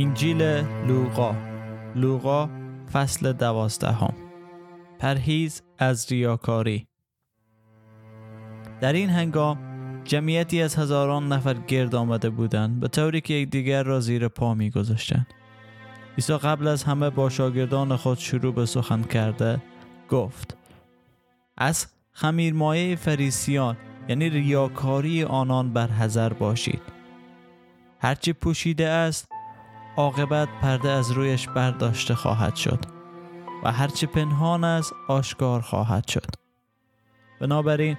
انجیل لوقا لوقا فصل دوازدهم پرهیز از ریاکاری. در این هنگام جمعیتی از هزاران نفر گرد آمده بودند به طوری که یکدیگر را زیر پا می گذاشتند عیسی قبل از همه با شاگردان خود شروع به سخن کرده گفت از خمیرمایه فریسیان یعنی ریاکاری آنان بر حذر باشید. هرچی پوشیده است عاقبت پرده از رویش برداشته خواهد شد و هرچه پنهان است آشکار خواهد شد. بنابراین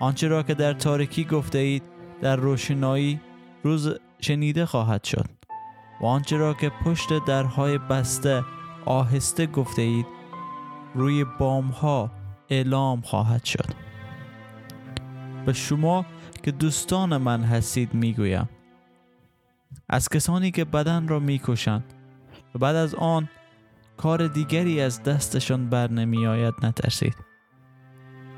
آنچه را که در تاریکی گفته اید در روشنایی روز شنیده خواهد شد و آنچه را که پشت درهای بسته آهسته گفته اید روی بام ها اعلام خواهد شد. به شما که دوستان من هستید می‌گویم. از کسانی که بدن را می‌کشند و بعد از آن کار دیگری از دستشان بر نمی آید نترسید.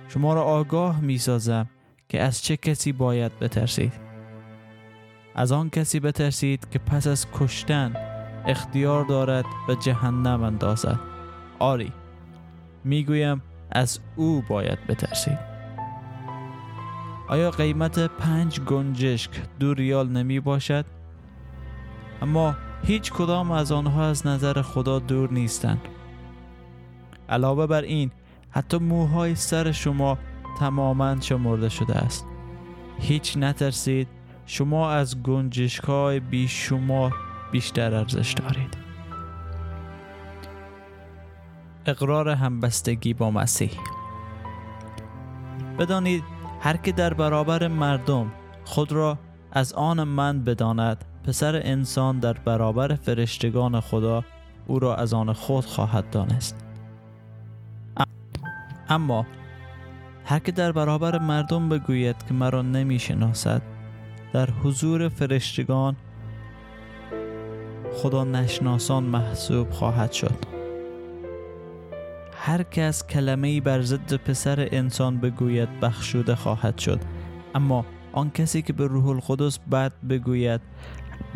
شما را آگاه می سازم که از چه کسی باید بترسید. از آن کسی بترسید که پس از کشتن اختیار دارد به جهنم اندازد. آری می‌گویم از او باید بترسید. آیا قیمت پنج گنجشک دو ریال نمی باشد؟ اما هیچ کدام از آنها از نظر خدا دور نیستند. علاوه بر این حتی موهای سر شما تماما شمرده شده است. هیچ نترسید شما از گنجشکای بیشمار بیشتر ارزش دارید. اقرار همبستگی با مسیح. بدانید هر که در برابر مردم خود را از آن من بداند پسر انسان در برابر فرشتگان خدا او را از آن خود خواهد دانست. اما هر که در برابر مردم بگوید که مرا نمی شناسد در حضور فرشتگان خدا نشناسان محسوب خواهد شد. هر کس کلمه ای بر ضد پسر انسان بگوید بخشوده خواهد شد. اما آن کسی که به روح القدس بد بگوید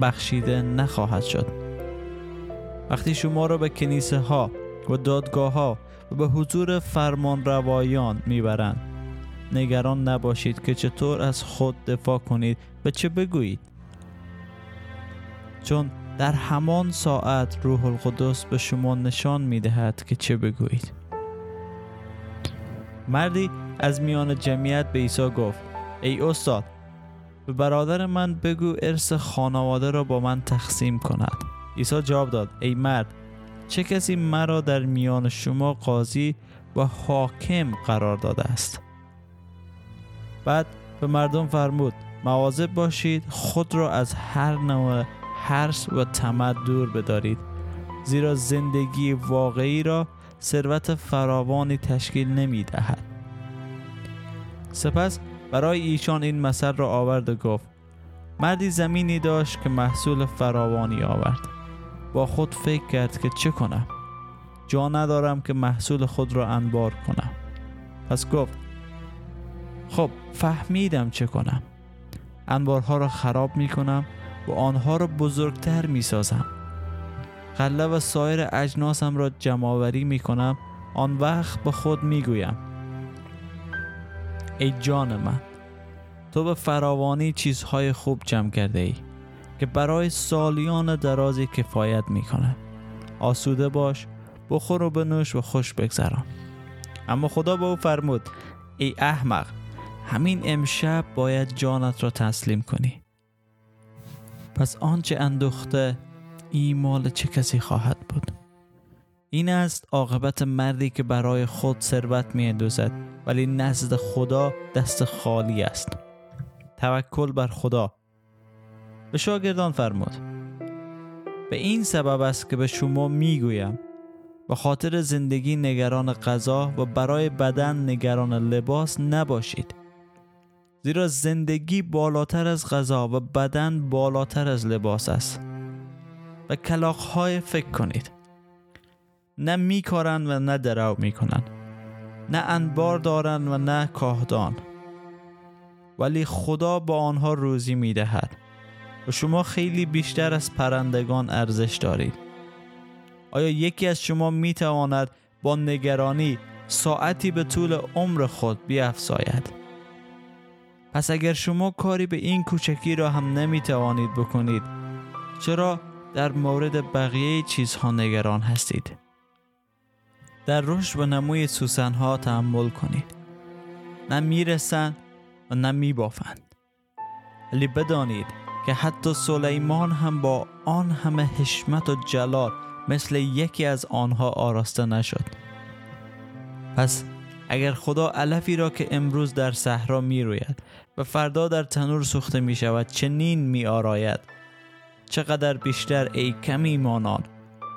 بخشیده نخواهد شد. وقتی شما را به کنیسه ها و دادگاه ها و به حضور فرمان روایان می‌برند نگران نباشید که چطور از خود دفاع کنید و چه بگویید. چون در همان ساعت روح القدس به شما نشان می دهد که چه بگویید. مردی از میان جمعیت به عیسی گفت ای استاد به برادر من بگو ارث خانواده را با من تقسیم کند. عیسی جواب داد ای مرد چه کسی مرا در میان شما قاضی و حاکم قرار داده است؟ بعد به مردم فرمود مواظب باشید خود را از هر نوع حرس و طمع دور بدارید زیرا زندگی واقعی را ثروت فراوانی تشکیل نمی دهد. سپس برای ایشان این مثل را آورد و گفت مردی زمینی داشت که محصول فراوانی آورد. با خود فکر کرد که چه کنم؟ جا ندارم که محصول خود را انبار کنم. پس گفت خب فهمیدم چه کنم. انبارها را خراب می کنم و آنها را بزرگتر می سازم. غله و سایر اجناسم را جمعآوری می کنم. آن وقت به خود می گویم. ای جان من تو به فراوانی چیزهای خوب جمع کرده ای که برای سالیان درازی کفایت می کنه. آسوده باش بخور و بنوش و خوش بگذران. اما خدا به او فرمود ای احمق همین امشب باید جانت را تسلیم کنی. پس آنچه اندوخته این مال چه کسی خواهد بود؟ این است عاقبت مردی که برای خود ثروت می اندوزد ولی نزد خدا دست خالی است. توکل بر خدا. به شاگردان فرمود. به این سبب است که به شما می‌گویم به خاطر زندگی نگران غذا و برای بدن نگران لباس نباشید. زیرا زندگی بالاتر از غذا و بدن بالاتر از لباس است. و کلاقهای فکر کنید. نه میکارند و نه درو می‌کنند. نه انبار دارند و نه کاهدان. ولی خدا با آنها روزی می‌دهد. و شما خیلی بیشتر از پرندگان ارزش دارید. آیا یکی از شما می تواند با نگرانی ساعتی به طول عمر خود بیافزاید؟ پس اگر شما کاری به این کوچکی را هم نمی توانید بکنید چرا در مورد بقیه چیزها نگران هستید؟ در رشد و نموی سوسن ها تحمل کنید. نه می‌رسند و نه میبافند. ولی بدانید که حتی سلیمان هم با آن همه حشمت و جلال مثل یکی از آنها آراسته نشد. پس اگر خدا علفی را که امروز در صحرا می روید و فردا در تنور سوخته می شود چنین می آراید چقدر بیشتر ای کم ایمانان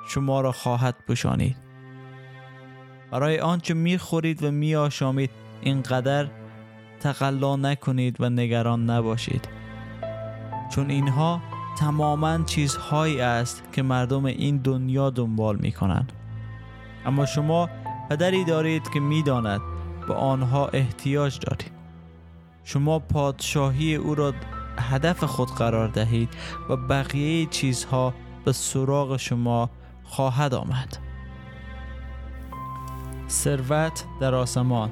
شما را خواهد پوشانید. برای آنچه می خورید و می آشامید اینقدر تقلا نکنید و نگران نباشید. چون اینها تماما چیزهایی است که مردم این دنیا دنبال می کنند اما شما پدری دارید که می‌داند به آنها احتیاج دارید. شما پادشاهی او را هدف خود قرار دهید و بقیه چیزها به سراغ شما خواهد آمد. ثروت در آسمان.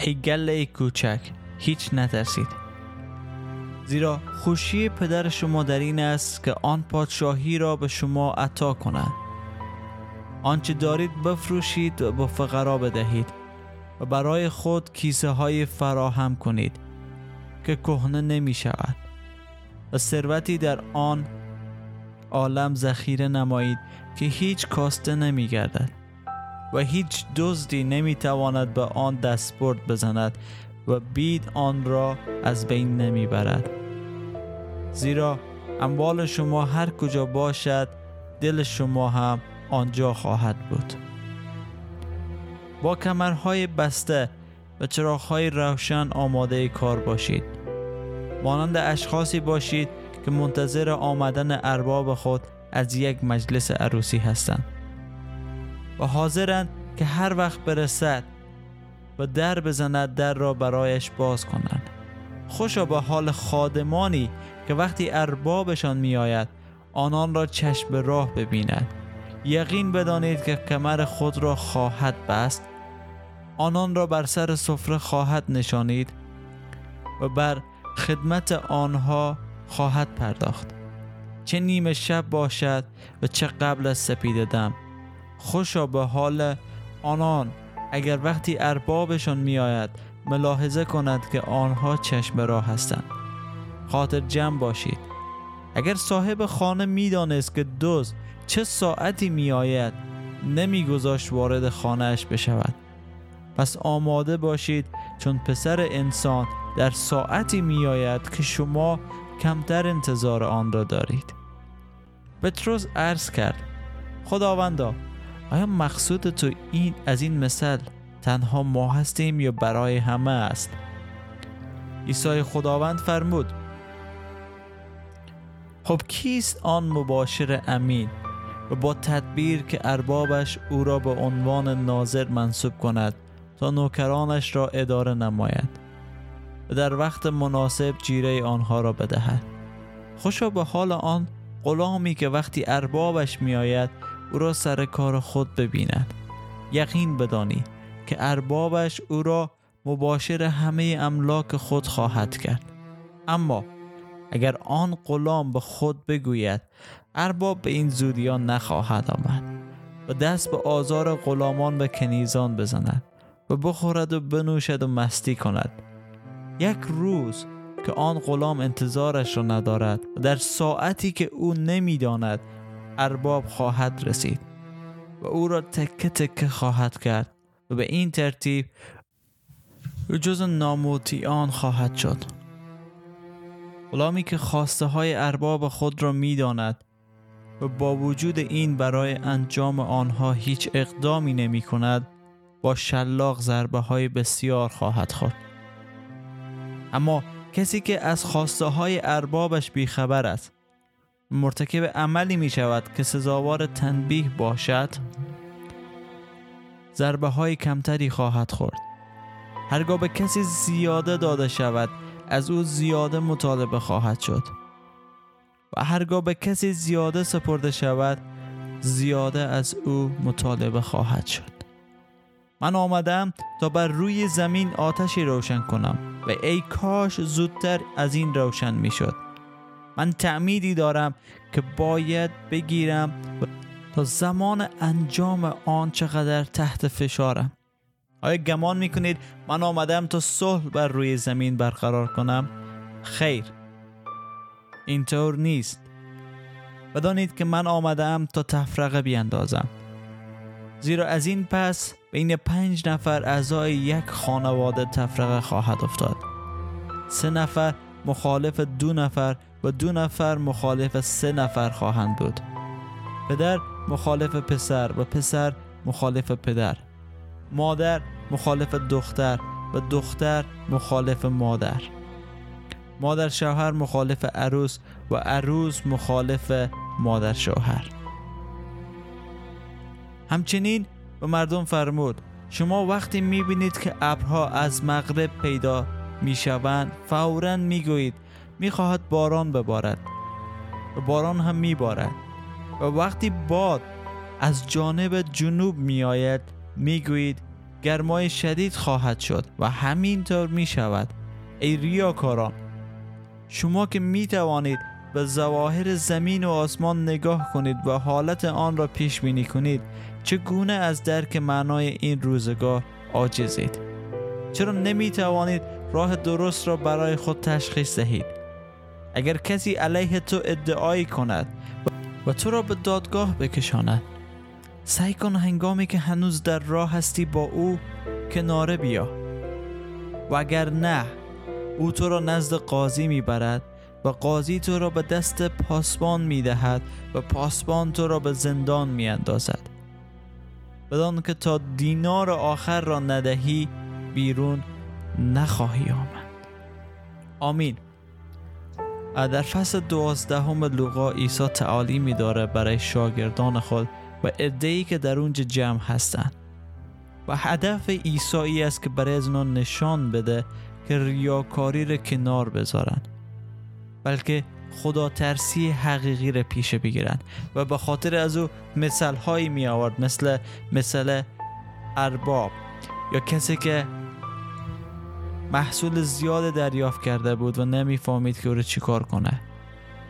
ای گله کوچک هیچ نترسید. زیرا خوشی پدر شما در این است که آن پادشاهی را به شما عطا کند. آنچه دارید بفروشید و به فقرا بدهید و برای خود کیسه های فراهم کنید که کهنه نمی شود. و ثروتی در آن عالم ذخیره نمایید که هیچ کاسته نمی گردد. و هیچ دزدی نمی تواند به آن دستبرد بزند و بید آن را از بین نمی برد زیرا اموال شما هر کجا باشد دل شما هم آنجا خواهد بود. با کمرهای بسته و چراغهای روشن آماده کار باشید. مانند اشخاصی باشید که منتظر آمدن ارباب خود از یک مجلس عروسی هستند. و حاضرند که هر وقت برسد و در بزند در را برایش باز کنند. خوشا به حال خادمانی که وقتی اربابشان میآید آنان را چشم راه ببیند. یقین بدانید که کمر خود را خواهد بست. آنان را بر سر سفره خواهد نشانید و بر خدمت آنها خواهد پرداخت. چه نیمه شب باشد و چه قبل از سپید دم. خوشا به حال آنان. اگر وقتی اربابشان میآید ملاحظه کند که آنها چشم راه هستند. خاطر جمع باشید. اگر صاحب خانه می‌دانست که دوست چه ساعتی میآید نمیگذاشت وارد خانهاش بشود. پس آماده باشید چون پسر انسان در ساعتی میآید که شما کمتر انتظار آن را دارید. پتروس عرض کرد خداوندا آیا مقصود تو این از این مثل تنها ما هستیم یا برای همه است؟ عیسی خداوند فرمود خب کیست آن مباشر امین و با تدبیر که اربابش او را به عنوان ناظر منصوب کند تا نوکرانش را اداره نماید و در وقت مناسب جیره آنها را بدهد؟ خوشا به حال آن غلامی که وقتی اربابش میآید او را سر کار خود ببیند. یقین بدانی که اربابش او را مباشر همه املاک خود خواهد کرد. اما اگر آن غلام به خود بگوید ارباب به این زودیان نخواهد آمد و دست به آزار غلامان به کنیزان بزند و بخورد و بنوشد و مستی کند. یک روز که آن غلام انتظارش را ندارد و در ساعتی که او نمی‌داند ارباب خواهد رسید و او را تکه تکه خواهد کرد و به این ترتیب جز ناموتیان خواهد شد. غلامی که خواسته های ارباب خود را می‌داند و با وجود این برای انجام آنها هیچ اقدامی نمی کند با شلاق ضربه های بسیار خواهد خورد. اما کسی که از خواسته های اربابش بیخبر است مرتکب عملی می شود که سزاوار تنبیه باشد ضربه های کمتری خواهد خورد. هرگاه به کسی زیاده داده شود از او زیاده مطالبه خواهد شد. و هرگاه به کسی زیاده سپرده شود زیاده از او مطالبه خواهد شد. من آمدم تا بر روی زمین آتشی روشن کنم و ای کاش زودتر از این روشن می شد من تعمیدی دارم که باید بگیرم تا زمان انجام آن چقدر تحت فشارم. آیا گمان می کنید من آمدم تا صلح بر روی زمین برقرار کنم؟ خیر. اینطور نیست. بدانید که من آمدم تا تفرقه بیاندازم. زیرا از این پس بین پنج نفر اعضای یک خانواده تفرقه خواهد افتاد. سه نفر مخالف دو نفر و دو نفر مخالف سه نفر خواهند بود. پدر مخالف پسر و پسر مخالف پدر. مادر مخالف دختر و دختر مخالف مادر. مادر شوهر مخالف عروس و عروس مخالف مادر شوهر. همچنین به مردم فرمود شما وقتی می‌بینید که ابرها از مغرب پیدا می‌شوند فورا می‌گویید می‌خواهد باران ببارد و باران هم میبارد و وقتی باد از جانب جنوب میآید می‌گویید گرمای شدید خواهد شد و همینطور می شود ای ریاکاران شما که می توانید به ظواهر زمین و آسمان نگاه کنید و حالت آن را پیش بینی کنید چگونه از درک معنای این روزگار عاجزید؟ چرا نمی توانید راه درست را برای خود تشخیص دهید؟ اگر کسی علیه تو ادعایی کند و تو را به دادگاه بکشاند سعی کن هنگامی که هنوز در راه هستی با او کناره بیا. و اگر نه او تو را نزد قاضی می‌برد و قاضی تو را به دست پاسبان می‌دهد و پاسبان تو را به زندان میاندازد. بدان که تا دینار آخر را ندهی بیرون نخواهی آمد. آمین. در فصل دوازدهم لوقا عیسی تعالیمی داره برای شاگردان خود و ادهی که در اونجا جمع هستند. و هدف عیسی است که برای از نشان بده که ریاکاری را کنار بذارن بلکه خدا ترسی حقیقی را پیش بگیرن و به خاطر از او مثل هایی می آورد مثل مثل ارباب یا کسی که محصول زیاد دریافت کرده بود و نمی‌فهمید که او رو چیکار کنه.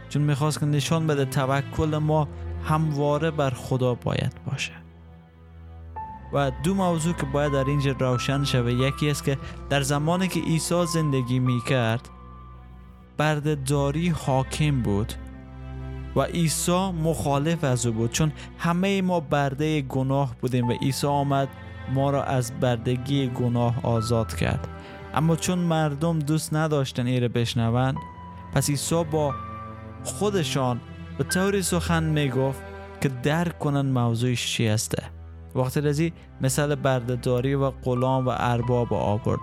چون می‌خواست که نشان بده توکل ما همواره بر خدا باید باشه. و دو موضوع که باید در اینجا روشن شوه یکی است که در زمانی که عیسی زندگی می کرد بردهداری حاکم بود و عیسی مخالف از او بود. چون همه ما برده گناه بودیم و عیسی آمد ما را از بردگی گناه آزاد کرد. اما چون مردم دوست نداشتن ایره بشنون پس عیسی با خودشان به طوری سخن می‌گفت که درک کنن موضوعش چی هسته. وقتی رزی مثل بردهداری و غلام و ارباب آورد.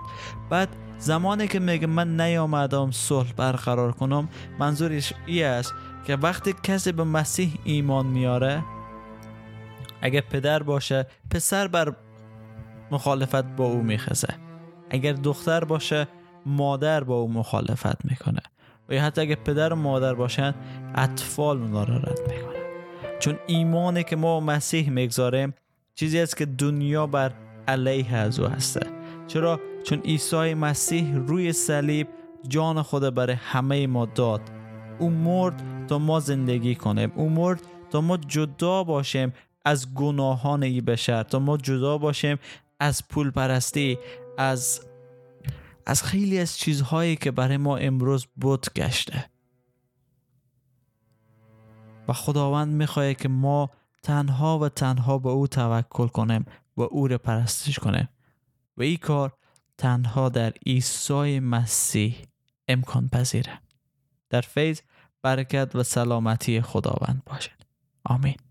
بعد زمانی که میگه من نیامدم صلح برقرار کنم منظورش ای است که وقتی کسی به مسیح ایمان میاره اگر پدر باشه پسر بر مخالفت با او میخزه. اگر دختر باشه مادر با او مخالفت می‌کنه. و یا حتی اگر پدر و مادر باشن اطفال اونا را رد می‌کنه. چون ایمانی که ما مسیح می‌گذاریم چیزی است که دنیا بر علیه از او هسته. چرا؟ چون عیسی مسیح روی صلیب جان خود برای همه ما داد. او مرد تا ما زندگی کنیم. او مرد تا ما جدا باشیم از گناهان ای بشر. تا ما جدا باشیم از پول پرستی از از خیلی از چیزهایی که برای ما امروز بود گشته. و خداوند می‌خواه که ما تنها و تنها به او توکل کنیم و او را پرستش کنیم. و این کار تنها در عیسی مسیح امکان پذیره. در فیض برکت و سلامتی خداوند باشد. آمین.